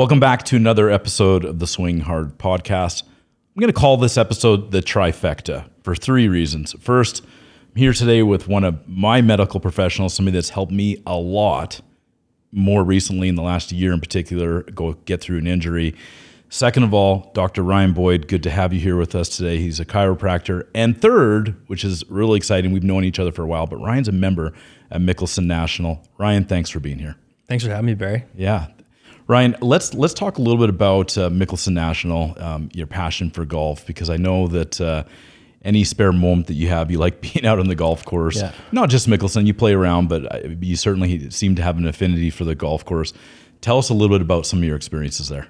Welcome back to another episode of the Swing Hard podcast. I'm going to call this episode the trifecta for three reasons. First, I'm here today with one of my medical professionals, somebody that's helped me a lot more recently in the last year in particular, go get through an injury. Second of all, Dr. Ryan Boyd, good to have you here with us today. He's a chiropractor. And third, which is really exciting, we've known each other for a while, but Ryan's a member at Mickelson National. Ryan, thanks for being here. Thanks for having me, Barry. Yeah. Ryan, let's let's talk a little bit about uh, Mickelson National, um, your passion for golf, because I know that uh, any spare moment that you have, you like being out on the golf course. Yeah. Not just Mickelson, you play around, but uh, you certainly seem to have an affinity for the golf course. Tell us a little bit about some of your experiences there.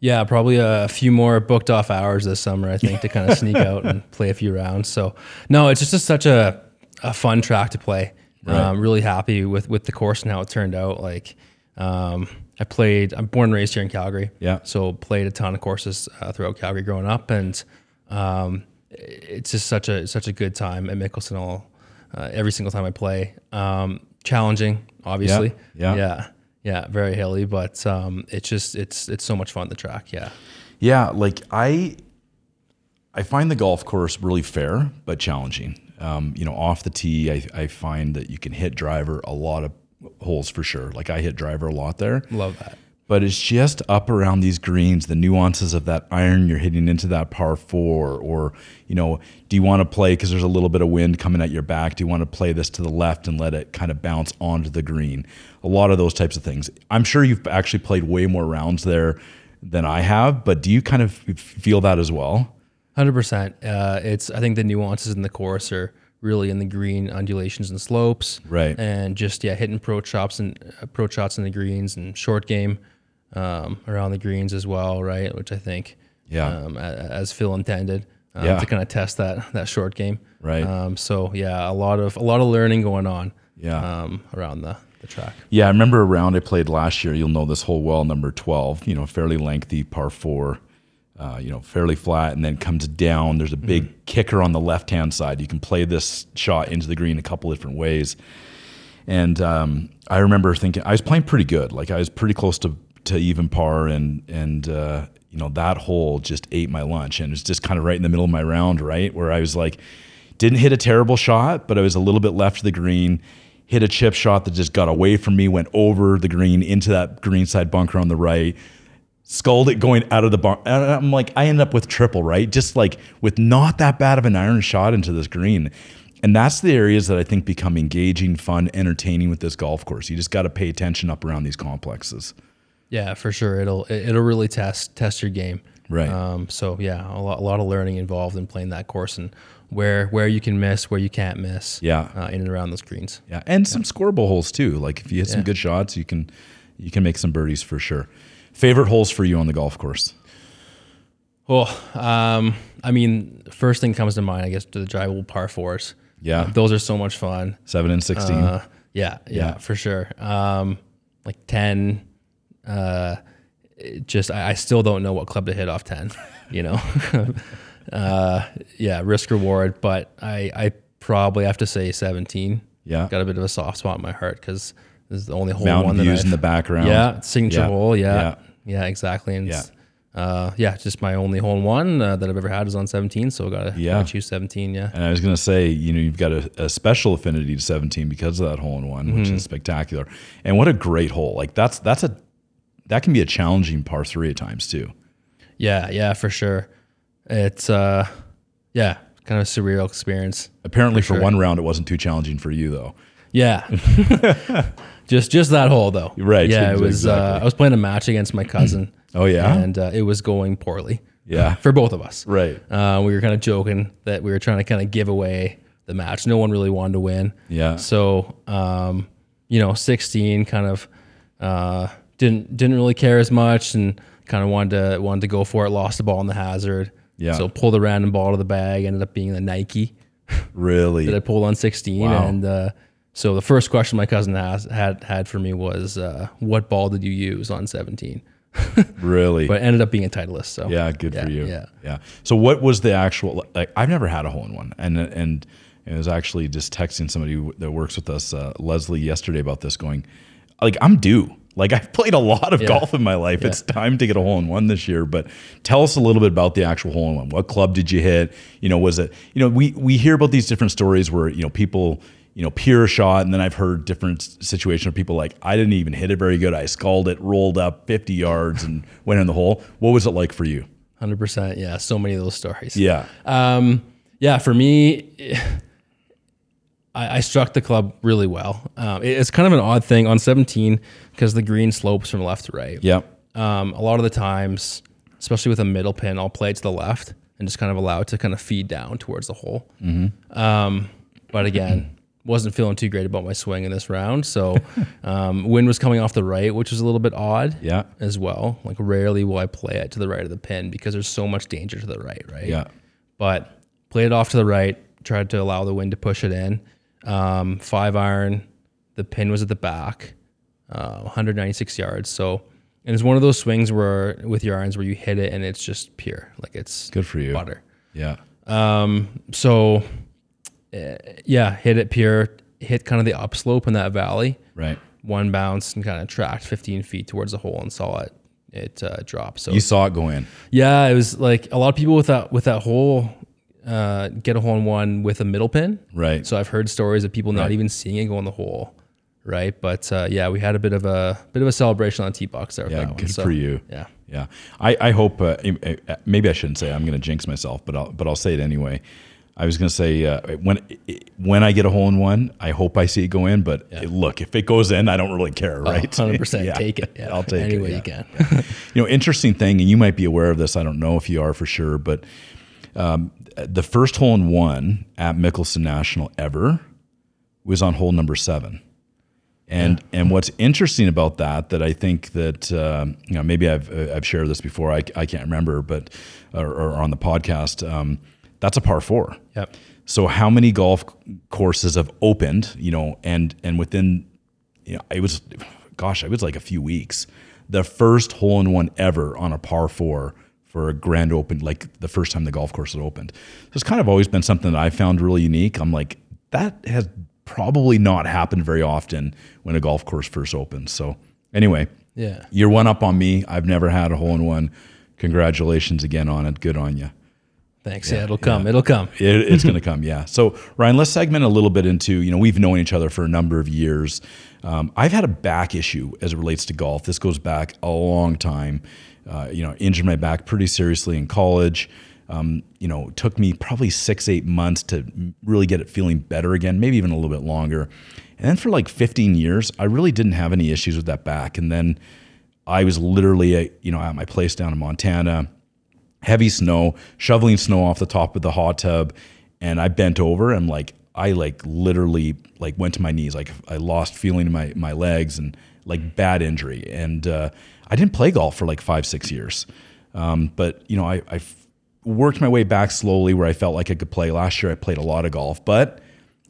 Yeah, probably a few more booked off hours this summer, I think, to kind of sneak out and play a few rounds. So, no, it's just a, such a, a fun track to play. Right. Um, really happy with, with the course and how it turned out. Like, um, I played, I'm born and raised here in Calgary. Yeah. So, played a ton of courses uh, throughout Calgary growing up. And um, it's just such a such a good time at Mickelson all, uh, every single time I play. Um, challenging, obviously. Yeah. Yeah. Yeah, very hilly, but um, it's just it's it's so much fun the track. Yeah, Yeah, like I, I find the golf course really fair but challenging. Um, you know, off the tee, I, I find that you can hit driver a lot of holes for sure. Like I hit driver a lot there. love that. but it's just up around these greens, the nuances of that iron you're hitting into that par four, or you know, do you want to play because there's a little bit of wind coming at your back? Do you want to play this to the left and let it kind of bounce onto the green? A lot of those types of things. I'm sure you've actually played way more rounds there than I have, but do you kind of feel that as well? Hundred percent. Uh, it's I think the nuances in the course are really in the green undulations and slopes, Right. And just yeah, hitting approach shots and approach shots in the greens and short game um, around the greens as well, right? Which I think, Yeah. um, as Phil intended, um, Yeah. to kind of test that that short game, Right. Um, so yeah, a lot of a lot of learning going on, Yeah. um, around the the track. Yeah, I remember a round I played last year. You'll know this hole well, number 12, you know, fairly lengthy, par four, uh, you know, fairly flat, and then comes down. There's a big kicker on the left hand side. You can play this shot into the green a couple different ways. And um, I remember thinking, I was playing pretty good. Like I was pretty close to, to even par, and, and, uh, you know, that hole just ate my lunch. And it was just kind of right in the middle of my round, right? Where I was like, didn't hit a terrible shot, but I was a little bit left of the green. Hit a chip shot that just got away from me, went over the green into that green side bunker on the right. Sculled it going out of the bunker. And I'm like, I end up with triple, right? Just like with not that bad of an iron shot into this green. And that's the areas that I think become engaging, fun, entertaining with this golf course. You just got to pay attention up around these complexes. Yeah, for sure. It'll it- it'll really test test your game. Right. Um, so yeah, a lot, a lot of learning involved in playing that course and where where you can miss, where you can't miss. Yeah. Uh, in and around those greens. Yeah, and some scoreable holes too. Like if you hit some good shots, you can you can make some birdies for sure. Favorite holes for you on the golf course? Well, um, I mean, first thing comes to mind, I guess, the drivable par fours. Yeah. Uh, those are so much fun. Seven and sixteen. Uh, yeah, yeah, Yeah. for sure. Um, like ten. Uh, just I, I still don't know what club to hit off ten. You know. uh, yeah, risk reward, but I I probably have to say seventeen. Yeah. got a bit of a soft spot in my heart because this is the only hole Mountain one that views I've, in the background. yeah signature Yeah. hole yeah Yeah. yeah, exactly and Yeah. uh yeah just my only hole in one uh, that I've ever had is on 17 so I gotta, Yeah. gotta choose 17 yeah And I was going to say, you know, you've got a, a special affinity to 17 because of that hole in one, which Mm-hmm. is spectacular. And what a great hole! Like that's that's a that can be a challenging par three at times too. yeah yeah for sure it's uh yeah kind of a surreal experience Apparently, for, sure. one round, it wasn't too challenging for you though. Yeah just just that hole though Right, yeah it was uh. I was playing a match against my cousin Oh yeah, and uh, it was going poorly yeah, for both of us right. Uh, we were kind of joking that we were trying to kind of give away the match. No one really wanted to win. Yeah. So, um, you know, 16 kind of uh, didn't didn't really care as much and kind of wanted to wanted to go for it. Lost the ball in the hazard. Yeah. So pulled a random ball to the bag. Ended up being the Nike Really, that I pulled on 16. Wow. And uh, so the first question my cousin has, had had for me was, uh, "What ball did you use on 17?" really. But it ended up being a Titleist. So Yeah, good Yeah, for you. yeah. yeah. So what was the actual like? I've never had a hole in one, and and I was actually just texting somebody that works with us, uh, Leslie, yesterday about this. Going, like, I'm due. Like I've played a lot of golf in my life. It's time to get a hole in one this year. But tell us a little bit about the actual hole in one. What club did you hit? You know, was it? You know, we we hear about these different stories where you know people you know a shot, and then I've heard different situations of people like I didn't even hit it very good. I skulled it, rolled up 50 yards, and went in the hole. What was it like for you? Hundred percent. Yeah, so many of those stories. Yeah. Um, yeah, for me, I, I struck the club really well. Um, it- it's kind of an odd thing on 17 because the green slopes from left to right. Yeah. Um, a lot of the times, especially with a middle pin, I'll play it to the left and just kind of allow it to kind of feed down towards the hole. Um, but again, wasn't feeling too great about my swing in this round. So um, wind was coming off the right, which was a little bit odd Yeah. as well. Like rarely will I play it to the right of the pin because there's so much danger to the right, right? Yeah. But played it off to the right, tried to allow the wind to push it in. Um, five iron, the pin was at the back, uh, 196 yards. So, and it's one of those swings where with your irons where you hit it and it's just pure, like it's Good for you. butter. Yeah. Um, so, yeah, hit it pure, hit kind of the upslope in that valley, Right. one bounce and kind of tracked 15 feet towards the hole and saw it it uh, drop. So You saw it go in. yeah, it was like a lot of people with that with that hole uh, get a hole in one with a middle pin. Right. So I've heard stories of people not even seeing it go in the hole. Right, but uh, yeah, we had a bit of a bit of a celebration on tee box there. Yeah, good So, for you. Yeah, Yeah, I, I hope uh, maybe I shouldn't say I'm going to jinx myself, but I'll but I'll say it anyway. I was going to say uh, when when I get a hole in one, I hope I see it go in. But look, if it goes in, I don't really care, right? hundred percent. Yeah. Take it. Yeah, I'll take any it. way yeah. you can. You know, interesting thing, and you might be aware of this. I don't know if you are for sure, but um, the first hole in one at Mickelson National ever was on hole number seven. And and what's interesting about that that I think that um, you know maybe I've uh, I've shared this before I, I can't remember but or, or on the podcast um, that's a par four. Yep. So how many golf courses have opened? You know, and and within you know, it was gosh, it was like a few weeks. The first hole in one ever on a par four for a grand open, like the first time the golf course had opened. So it's kind of always been something that I found really unique. I'm like, that has probably not happened very often when a golf course first opens. So anyway, Yeah. you're one up on me. I've never had a hole in one. Congratulations again on it. Good on you. Thanks. Yeah, it'll come. It'll come. It, it's going to come, yeah. So, Ryan, let's segment a little bit into you know we've known each other for a number of years. Um, I've had a back issue as it relates to golf. This goes back a long time. Uh, you know, injured my back pretty seriously in college. Um, you know, it took me probably six, eight months to really get it feeling better again, maybe even a little bit longer. And then for like 15 years, I really didn't have any issues with that back. And then I was literally, uh, you know, at my place down in Montana heavy snow, shoveling snow off the top of the hot tub, and I bent over and like I like literally like went to my knees, like I lost feeling in my my legs and like bad injury, and uh, I didn't play golf for like five six years, um, but you know I, I worked my way back slowly where I felt like I could play. Last year I played a lot of golf, but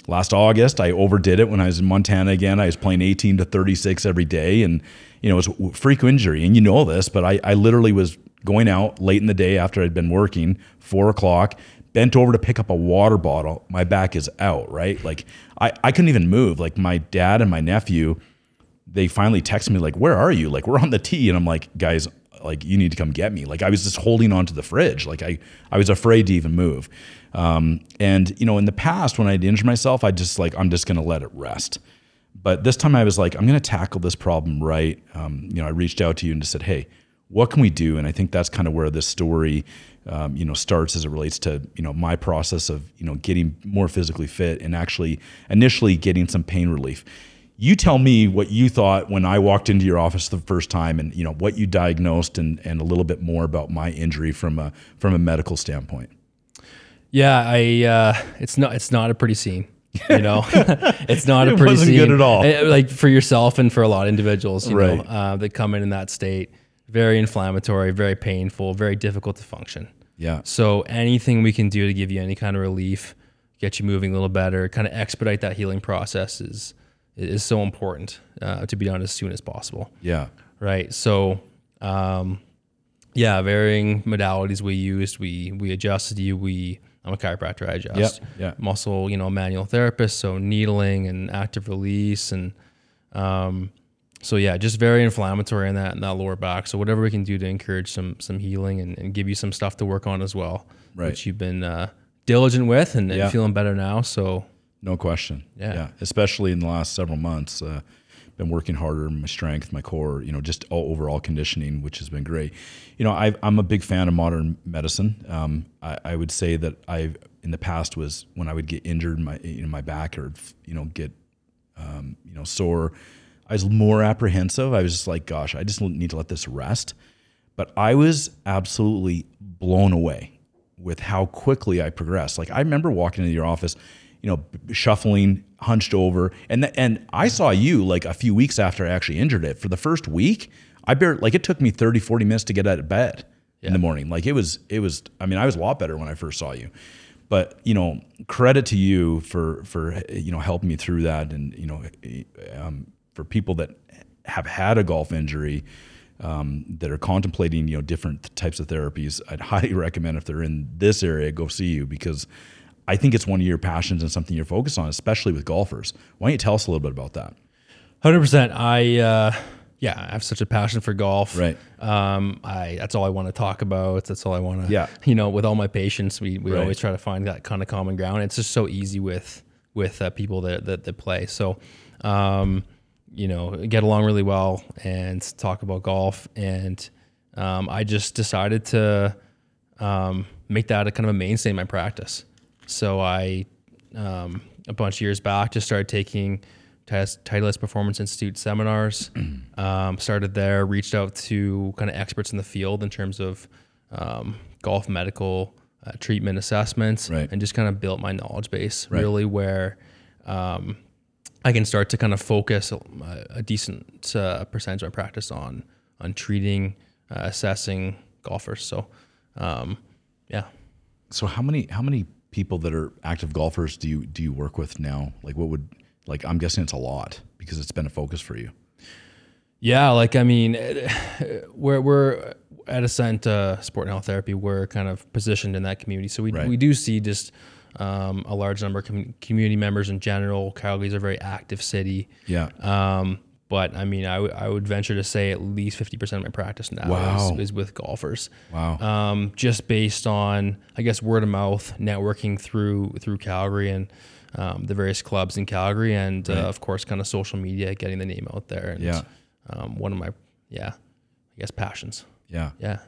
last August I overdid it. When I was in Montana again. I was playing 18 to 36 every day, and you know it was freak injury, and you know this, but I I literally was going out late in the day after I'd been working, four o'clock, bent over to pick up a water bottle. My back is out, right? Like I, I couldn't even move. Like my dad and my nephew, they finally texted me, like, where are you? Like, we're on the tee. And I'm like, guys, like you need to come get me. Like I was just holding on to the fridge. Like I, I was afraid to even move. Um, and you know, in the past when I'd injured myself, I just like, I'm just going to let it rest. But this time I was like, I'm going to tackle this problem right. Um, you know, I reached out to you and just said, hey, what can we do? And I think that's kind of where this story, um, you know, starts as it relates to you know my process of you know getting more physically fit and actually initially getting some pain relief. You tell me what you thought when I walked into your office the first time, and you know what you diagnosed, and and a little bit more about my injury from a from a medical standpoint. Yeah, I. Uh, it's not. It's not a pretty scene. You know, it's not a It pretty wasn't scene good at all. Eh, Like for yourself and for a lot of individuals, you know, Right. uh, that come in in that state, very inflammatory, very painful, very difficult to function. Yeah, So anything we can do to give you any kind of relief, get you moving a little better, kind of expedite that healing process is is so important uh, to be done as soon as possible yeah, right? So, um, yeah, varying modalities we used. We we adjusted you. We I'm a chiropractor. I adjust. Yep, yeah. Muscle, you know, manual therapist. So needling and active release and um, so yeah, just very inflammatory in that in that lower back. So whatever we can do to encourage some some healing and, and give you some stuff to work on as well, Right. which you've been uh, diligent with and, and Yeah. feeling better now. So No question. Yeah. Especially in the last several months, uh, been working harder, my strength, my core, you know, just all overall conditioning, which has been great. You know, I, I'm a big fan of modern medicine. Um, I, I would say that I, in the past, was when I would get injured in my, in my back or you know get, um, you know, sore. I was more apprehensive. I was just like, gosh, I just need to let this rest. But I was absolutely blown away with how quickly I progressed. Like I remember walking into your office, you know, shuffling, hunched over, and th- and I saw you like a few weeks after I actually injured it. For the first week, I barely like it took me 30 40 minutes to get out of bed in the morning. Like it was it was I mean, I was a lot better when I first saw you. But, you know, credit to you for for you know helping me through that and, you know, um, for people that have had a golf injury, um, that are contemplating you know different types of therapies, I'd highly recommend if they're in this area, go see you because I think it's one of your passions and something you're focused on, especially with golfers. Why don't you tell us a little bit about that? Hundred percent. I uh, yeah, I have such a passion for golf. Right. Um, I that's all I want to talk about. That's all I want to. Yeah. You know, with all my patients, we we Right. always try to find that kind of common ground. It's just so easy with with uh, people that, that that play. So, um, you know, get along really well and talk about golf. And um, I just decided to um, make that a kind of a mainstay in my practice. So I, um, a bunch of years back, just started taking Tit- Titleist Performance Institute seminars. um, started there, reached out to kind of experts in the field in terms of um, golf medical uh, treatment assessments, Right. and just kind of built my knowledge base Right. really where um, I can start to kind of focus a, a decent uh, percentage of my practice on on treating, uh, assessing golfers. So, um, yeah. So how many how many people that are active golfers do you do you work with now? Like what would like I'm guessing it's a lot because it's been a focus for you. Yeah, like I mean, we're we're at Ascent uh, Sport and Health Therapy. We're kind of positioned in that community, so we Right. we do see just um, a large number of com- community members in general. Calgary's a very active city. Yeah. Um, but I mean, I, w- I would venture to say at least fifty percent of my practice now Wow. is, is with golfers. Wow. Um, just based on, I guess, word of mouth, networking through through Calgary and um, the various clubs in Calgary, and uh, of course, kind of social media, getting the name out there. And, Yeah. Um, one of my, yeah, I guess passions. yeah. Yeah.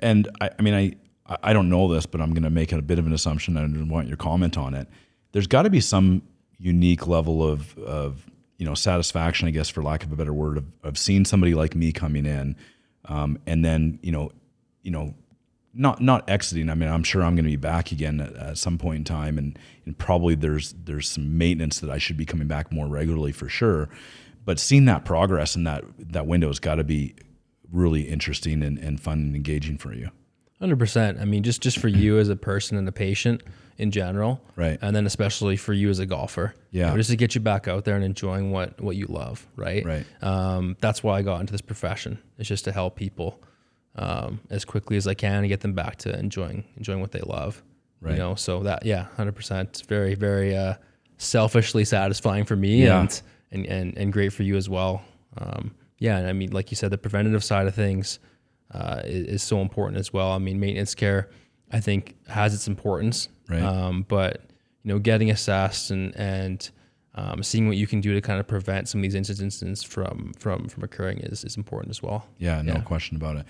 And I, I mean, I, I don't know this, but I'm going to make a bit of an assumption and I want your comment on it. There's got to be some unique level of, of, you know, satisfaction, I guess, for lack of a better word, of, of seeing somebody like me coming in, um, and then, you know, you know, not not exiting. I mean, I'm sure I'm going to be back again at, at some point in time, and and probably there's there's some maintenance that I should be coming back more regularly for sure. But seeing that progress in that that window has got to be really interesting and, and fun and engaging for you. Hundred percent. I mean, just just for you as a person and a patient in general, Right. And then especially for you as a golfer, Yeah. You know, just to get you back out there and enjoying what what you love, right? Right. Um, that's why I got into this profession. It's just to help people um, as quickly as I can and get them back to enjoying enjoying what they love. Right. You know, so that yeah, hundred percent. It's very very uh, selfishly satisfying for me Yeah. and, and and and great for you as well. Um, yeah, and I mean, like you said, the preventative side of things uh, is, is so important as well. I mean, maintenance care, I think, has its importance, Right. um, but you know, getting assessed and and um, seeing what you can do to kind of prevent some of these incidents from from from occurring is is important as well. Yeah, no Yeah. question about it.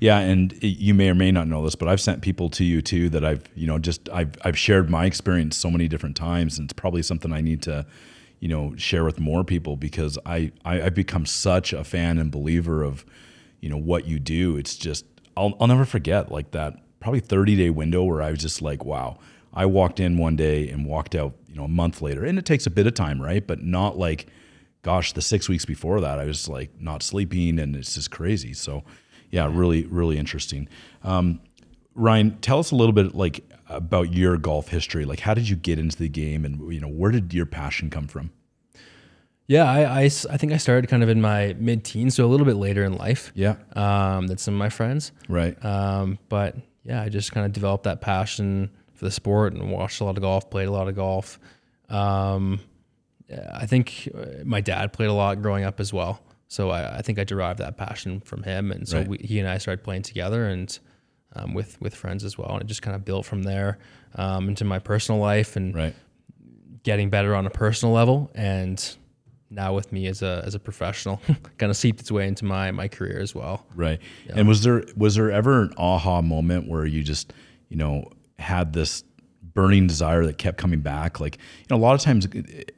Yeah, and it- you may or may not know this, but I've sent people to you too that I've, you know, just I've I've shared my experience so many different times, and it's probably something I need to, you know, share with more people because I, I I've become such a fan and believer of, you know, what you do. It's just I'll I'll never forget like that probably 30 day window where I was just like, wow. I walked in one day and walked out, you know, a month later, and it takes a bit of time, right? But not like gosh, the six weeks before that, I was like not sleeping, and it's just crazy. So, yeah, really, really interesting. Um, Ryan, tell us a little bit like about your golf history. Like, how did you get into the game, and you know, where did your passion come from? Yeah, I I think I started kind of in my mid teens, so a little bit later in life Yeah, um, than some of my friends. right. Um, but yeah, I just kind of developed that passion for the sport and watched a lot of golf, played a lot of golf. Um, I think uh, my dad played a lot growing up as well. So I, I think I derived that passion from him, and so Right. we, he and I started playing together, and um, with with friends as well, and it just kind of built from there um, into my personal life and Right. getting better on a personal level, and now with me as a as a professional, kind of seeped its way into my my career as well. Right. And was there was there ever an aha moment where you just, you know, had this burning desire that kept coming back? Like, you know, a lot of times,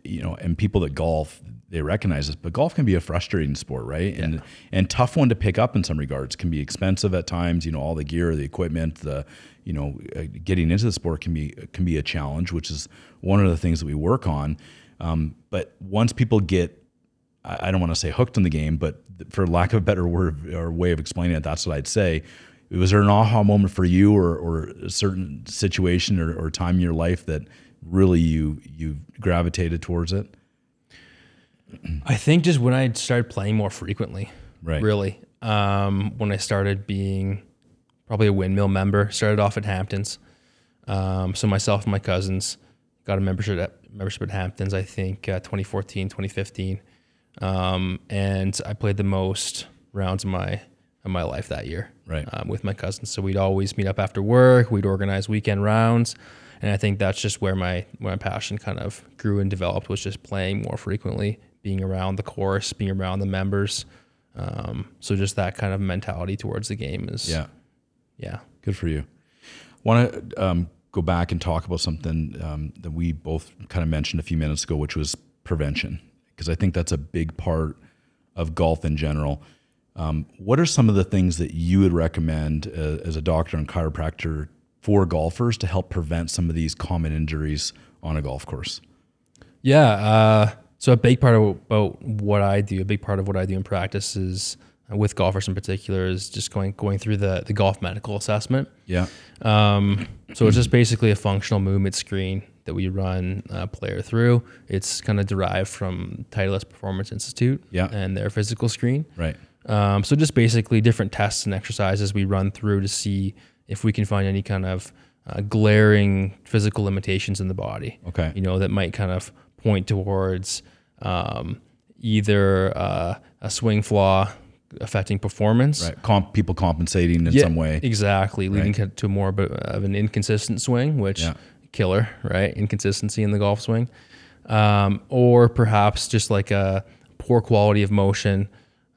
you know, and people that golf, they recognize this, but golf can be a frustrating sport, right? And and tough one to pick up in some regards. Can be expensive at times. You know, all the gear, the equipment, the you know, uh, getting into the sport can be can be a challenge, which is one of the things that we work on. Um, but once people get I I don't want to say hooked on the game, but for lack of a better word or way of explaining it, that's what I'd say. Was there an aha moment for you, or, or a certain situation or, or time in your life that really you you gravitated towards it? I think just when I started playing more frequently, Right. Really, um, when I started being probably a windmill member, started off at Hamptons. Um, so myself and my cousins got a membership at membership at Hamptons. I think uh, 2014, 2015, um, and I played the most rounds of my of my life that year. Right. Um, with my cousins, so we'd always meet up after work. We'd organize weekend rounds, and I think that's just where my where my passion kind of grew and developed was just playing more frequently, being around the course, being around the members. Um, so just that kind of mentality towards the game is Yeah, yeah. good for you. Want to um, go back and talk about something um, that we both kind of mentioned a few minutes ago, which was prevention, because I think that's a big part of golf in general. Um, what are some of the things that you would recommend uh, as a doctor and chiropractor for golfers to help prevent some of these common injuries on a golf course? Yeah. Uh, so a big part of about what I do, a big part of what I do in practice is with golfers in particular is just going going through the the golf medical assessment. Yeah, Um, so it's just basically a functional movement screen that we run a player through. It's kind of derived from Titleist Performance Institute Yeah. and their physical screen. right, Um, so just basically different tests and exercises we run through to see if we can find any kind of uh, glaring physical limitations in the body. Okay. You know that might kind of point towards um, either uh, a swing flaw affecting performance. right. Comp- people compensating in Yeah, some way. Exactly, leading to more of an inconsistent swing, which Yeah. killer, right? Inconsistency in the golf swing, um, or perhaps just like a poor quality of motion,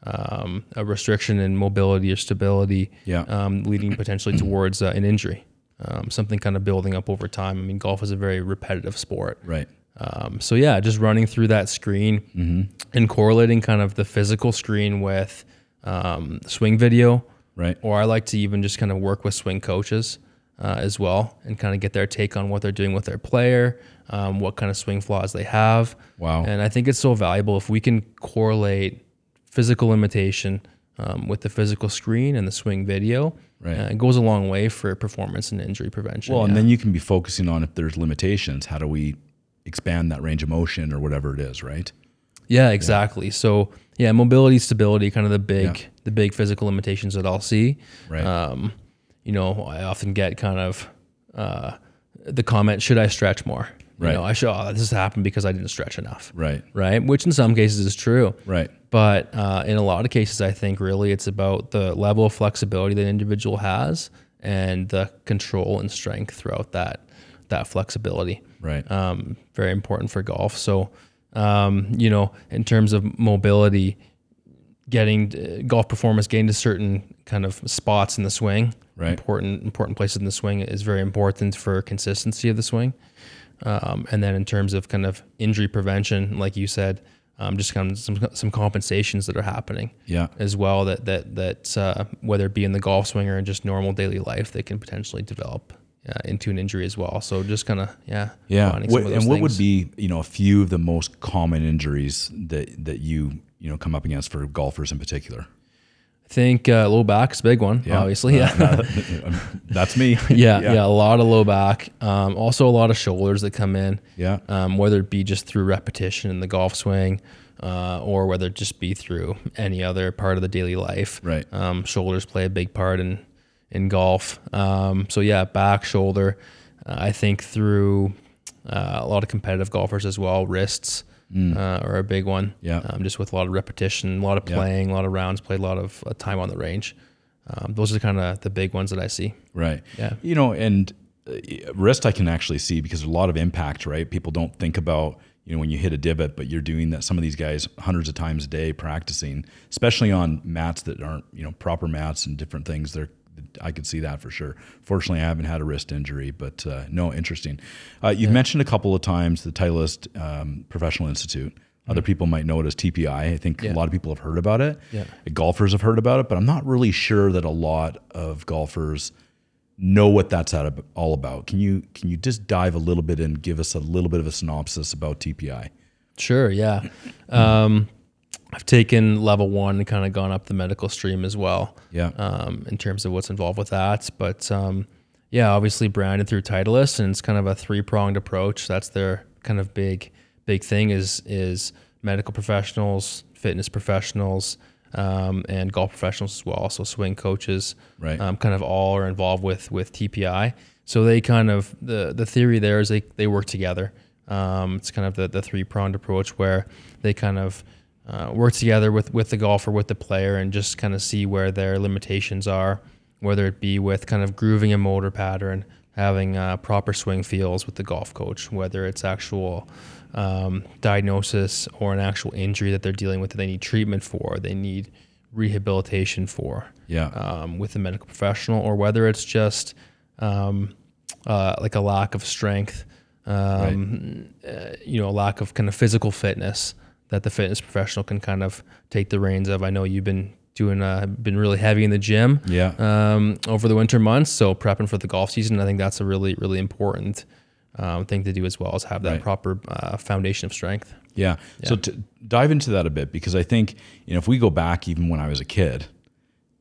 um, a restriction in mobility or stability, Yeah. um, leading potentially towards uh, an injury. Um, something kind of building up over time. I mean, golf is a very repetitive sport. Right. Um, so yeah, just running through that screen Mm-hmm. and correlating kind of the physical screen with um, swing video, Right. or I like to even just kind of work with swing coaches uh, as well and kind of get their take on what they're doing with their player, um, what kind of swing flaws they have. Wow. And I think it's so valuable if we can correlate physical limitation um, with the physical screen and the swing video. Right. Uh, it goes a long way for performance and injury prevention. Well, yeah. and then you can be focusing on if there's limitations. How do we expand that range of motion or whatever it is, right? Yeah, exactly. So yeah, mobility, stability, kind of the big Yeah. the big physical limitations that I'll see. Right. Um, you know, I often get kind of uh, the comment, "Should I stretch more?" Right. You know, I should. Oh, this happened because I didn't stretch enough. Right. Right. Which in some cases is true. Right. But uh, in a lot of cases, I think really it's about the level of flexibility that an individual has and the control and strength throughout that that flexibility Right. um, very important for golf. So, um, you know, in terms of mobility, getting uh, golf performance, getting to certain kind of spots in the swing, Right. important important places in the swing is very important for consistency of the swing. Um, and then in terms of kind of injury prevention, like you said, um, just kind of some some compensations that are happening yeah. as well that that that uh, whether it be in the golf swing or in just normal daily life, they can potentially develop uh, into an injury as well. So just kind of yeah, Yeah. What, and what would be, you know, a few of the most common injuries that that you, you know, come up against for golfers in particular? I think uh, low back is a big one, yeah. obviously. Yeah. That's me. yeah, yeah, a lot of low back. Um, also, a lot of shoulders that come in. Yeah. Um, whether it be just through repetition in the golf swing, uh, or whether it just be through any other part of the daily life. Right. Um, shoulders play a big part in in golf. Um, so yeah, back, shoulder. Uh, I think through uh, a lot of competitive golfers as well, wrists. uh, are a big one. Yeah. Um, just with a lot of repetition, a lot of playing, a lot of rounds, played a lot of uh, time on the range. Um, those are kind of the big ones that I see. Right. Yeah. You know, and uh, wrist I can actually see because there's a lot of impact, right? People don't think about, you know, when you hit a divot, but you're doing that. Some of these guys hundreds of times a day practicing, especially on mats that aren't, you know, proper mats and different things. They're, I could see that for sure. Fortunately, I haven't had a wrist injury, but uh, no, interesting. Uh, you've mentioned a couple of times the Titleist um, Professional Institute. Other people might know it as TPI. I think Yeah. a lot of people have heard about it. Yeah. Golfers have heard about it, but I'm not really sure that a lot of golfers know what that's all about. Can you can you just dive a little bit and give us a little bit of a synopsis about TPI? Sure. Yeah. Um, I've taken level one and kind of gone up the medical stream as well. Yeah. Um, in terms of what's involved with that, but um, yeah, obviously branded through Titleist, and it's kind of a three pronged approach. That's their kind of big big thing is is medical professionals, fitness professionals, um, and golf professionals as well. So swing coaches, Right. Um, kind of all are involved with with TPI. So they kind of the the theory there is they they work together. Um, it's kind of the, the three pronged approach where they kind of uh, work together with, with the golfer, with the player, and just kind of see where their limitations are, whether it be with kind of grooving a motor pattern, having uh, proper swing feels with the golf coach, whether it's actual um, diagnosis or an actual injury that they're dealing with that they need treatment for, they need rehabilitation for Yeah. um, with a medical professional, or whether it's just um, uh, like a lack of strength, um, uh, you know, a lack of kind of physical fitness that the fitness professional can kind of take the reins of. I know you've been doing, uh, been really heavy in the gym yeah. um, over the winter months, so prepping for the golf season. I think that's a really, really important um, thing to do as well, is have that Right. proper uh, foundation of strength. Yeah. So to dive into that a bit because I think you know if we go back even when I was a kid,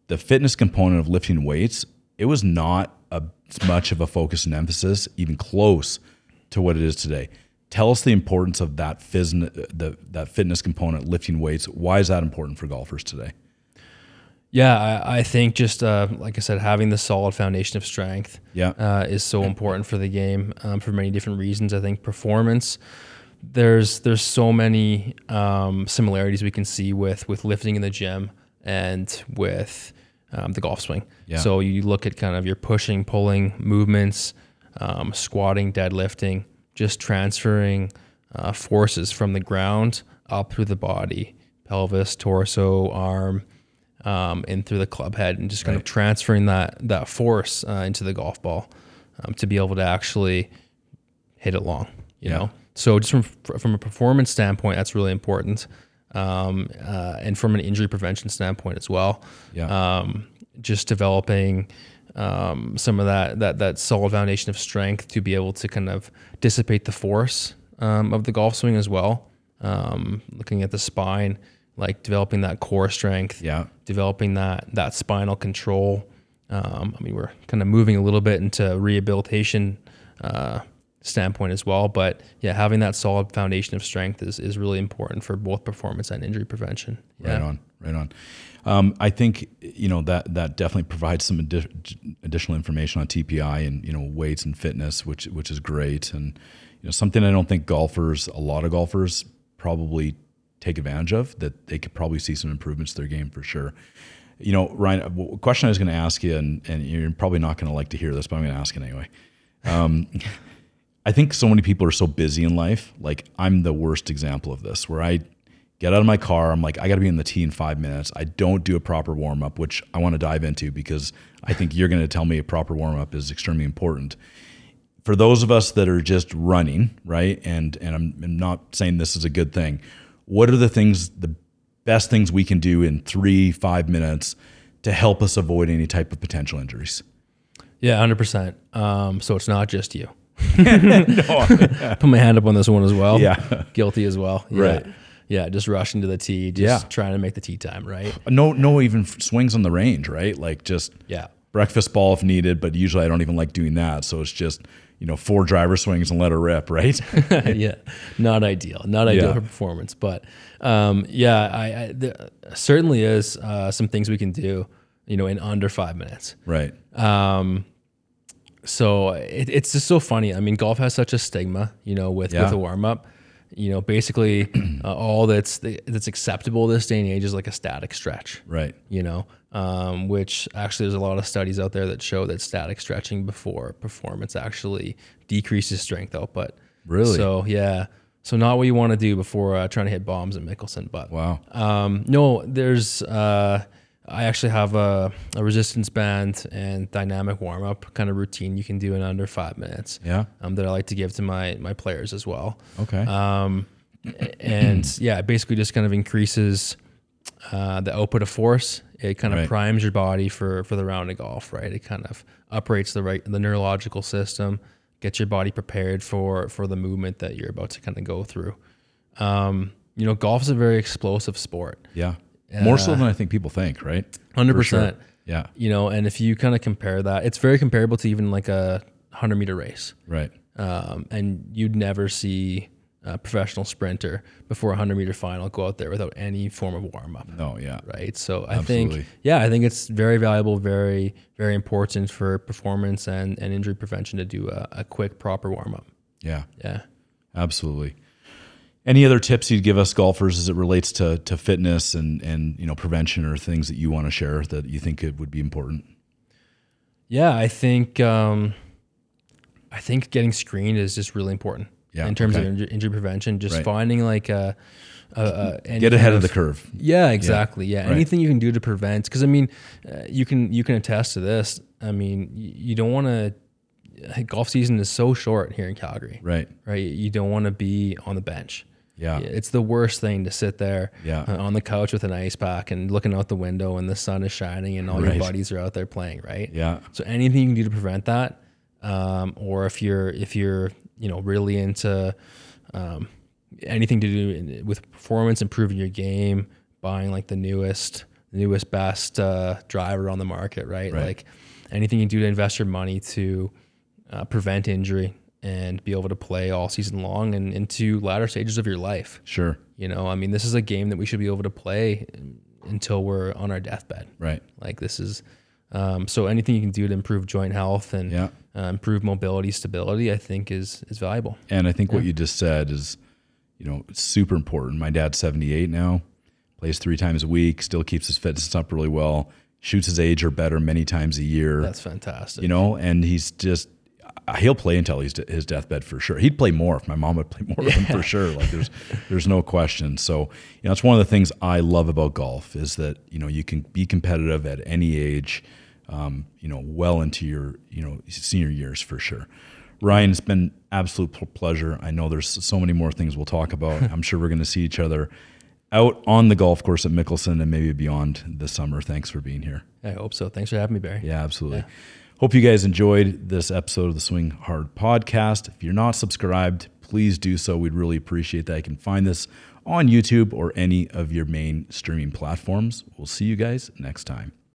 the fitness component of lifting weights it was not a, as much of a focus and emphasis, even close to what it is today. Tell us the importance of that phys- the that fitness component, lifting weights. Why is that important for golfers today? Yeah, I, I think just uh, like I said, having the solid foundation of strength Yeah. uh, is so important for the game um, for many different reasons. I think performance. There's there's so many um, similarities we can see with with lifting in the gym and with um, the golf swing. Yeah. So you look at kind of your pushing, pulling movements, um, squatting, deadlifting, just transferring uh, forces from the ground up through the body, pelvis, torso, arm, um, and through the club head, and just kind of transferring that that force uh, into the golf ball um, to be able to actually hit it long. You Yeah. know, so just from from a performance standpoint, that's really important, um, uh, and from an injury prevention standpoint as well. Yeah. Um, just developing um, some of that that that solid foundation of strength to be able to kind of dissipate the force um, of the golf swing as well. Um, looking at the spine, like developing that core strength, Yeah. developing that that spinal control. Um, I mean, we're kind of moving a little bit into rehabilitation uh, standpoint as well, but yeah, having that solid foundation of strength is is really important for both performance and injury prevention. Yeah. Right on, right on. Um, I think you know that that definitely provides some addi- additional information on TPI and you know weights and fitness, which which is great, and you know something I don't think golfers, a lot of golfers, probably take advantage of. That they could probably see some improvements to their game for sure. You know, Ryan, a question I was going to ask you, and, and you're probably not going to like to hear this, but I'm going to ask it anyway. Um, I think so many people are so busy in life. Like I'm the worst example of this, where I get out of my car. I'm like, I got to be in the tee in five minutes. I don't do a proper warm up, which I want to dive into because I think you're going to tell me a proper warm up is extremely important. For those of us that are just running, right, and and I'm, I'm not saying this is a good thing. What are the things, the best things we can do in three, five minutes to help us avoid any type of potential injuries? Yeah, hundred percent. Um, so it's not just you. Put my hand up on this one as well. Yeah. guilty as well. Yeah. Right. Yeah, just rushing to the tee, just Yeah. trying to make the tee time, right? No, no, even swings on the range, right? Like just Yeah. breakfast ball if needed, but usually I don't even like doing that. So it's just, you know, four driver swings and let her rip, right? yeah, not ideal, not ideal Yeah. for performance, but um, yeah, I, I there certainly is uh, some things we can do, you know, in under five minutes. right. Um, so it, it's just so funny. I mean, golf has such a stigma, you know, with Yeah. with a warm up. you know, basically uh, all that's that's acceptable this day and age is like a static stretch, Right. you know, um, which actually there's a lot of studies out there that show that static stretching before performance actually decreases strength output. Really? So yeah. So not what you want to do before uh, trying to hit bombs at Mickelson, but Wow. um, no, there's. Uh, I actually have a, a resistance band and dynamic warm up kind of routine you can do in under five minutes. Yeah. Um, that I like to give to my my players as well. Okay. Um, and yeah, it basically just kind of increases uh, the output of force. It kind of Right. primes your body for for the round of golf, right? It kind of uprates the right the neurological system, gets your body prepared for for the movement that you're about to kind of go through. Um, you know, golf is a very explosive sport. yeah. More so than I think people think, right? Hundred For sure. percent. Yeah. You know, and if you kind of compare that, it's very comparable to even like a hundred meter race. Right. Um, and you'd never see a professional sprinter before a hundred meter final go out there without any form of warm up. No. Yeah. Right. So I Absolutely. think, yeah, I think it's very valuable, very, very important for performance and, and injury prevention to do a, a quick, proper warm up. Yeah. Yeah. Absolutely. Any other tips you'd give us golfers as it relates to to fitness and and you know prevention or things that you want to share that you think it would be important? Yeah. I think, um, I think getting screened is just really important Yeah, in terms okay. of injury, injury prevention. Just Right. finding like a, a, a Get ahead kind of the curve. Yeah, exactly. Yeah, right. anything you can do to prevent, because I mean, uh, you can you can attest to this. I mean, you, you don't want to. Golf season is so short here in Calgary, Right. right? You don't want to be on the bench. Yeah. It's the worst thing to sit there Yeah. uh, on the couch with an ice pack and looking out the window and the sun is shining and all Right. your buddies are out there playing, right? Yeah. So anything you can do to prevent that, um, or if you're if you're you know really into um, anything to do in, with performance, improving your game, buying like the newest newest best uh, driver on the market, right? Right. Like anything you do to invest your money to uh, prevent injury and be able to play all season long and into latter stages of your life. Sure. You know, I mean, this is a game that we should be able to play until we're on our deathbed. Right. Like this is, um, so anything you can do to improve joint health and Yeah. uh, improve mobility, stability, I think is is valuable. And I think what you just said is, you know, super important. My dad's 78 now, plays three times a week, still keeps his fitness up really well, shoots his age or better many times a year. That's fantastic. you know, and he's just he'll play until he's his deathbed for sure. He'd play more if my mom would play more with him for sure. Like there's there's no question. So you know, it's one of the things I love about golf is that you know you can be competitive at any age, um, you know, well into your you know senior years for sure. Ryan, it's been absolute pl- pleasure. I know there's so many more things we'll talk about. I'm sure we're going to see each other out on the golf course at Mickelson and maybe beyond this summer. Thanks for being here. I hope so. Thanks for having me, Barry. Yeah, absolutely. Hope you guys enjoyed this episode of the Swing Hard podcast. If you're not subscribed, please do so. We'd really appreciate that. You can find this on YouTube or any of your main streaming platforms. We'll see you guys next time.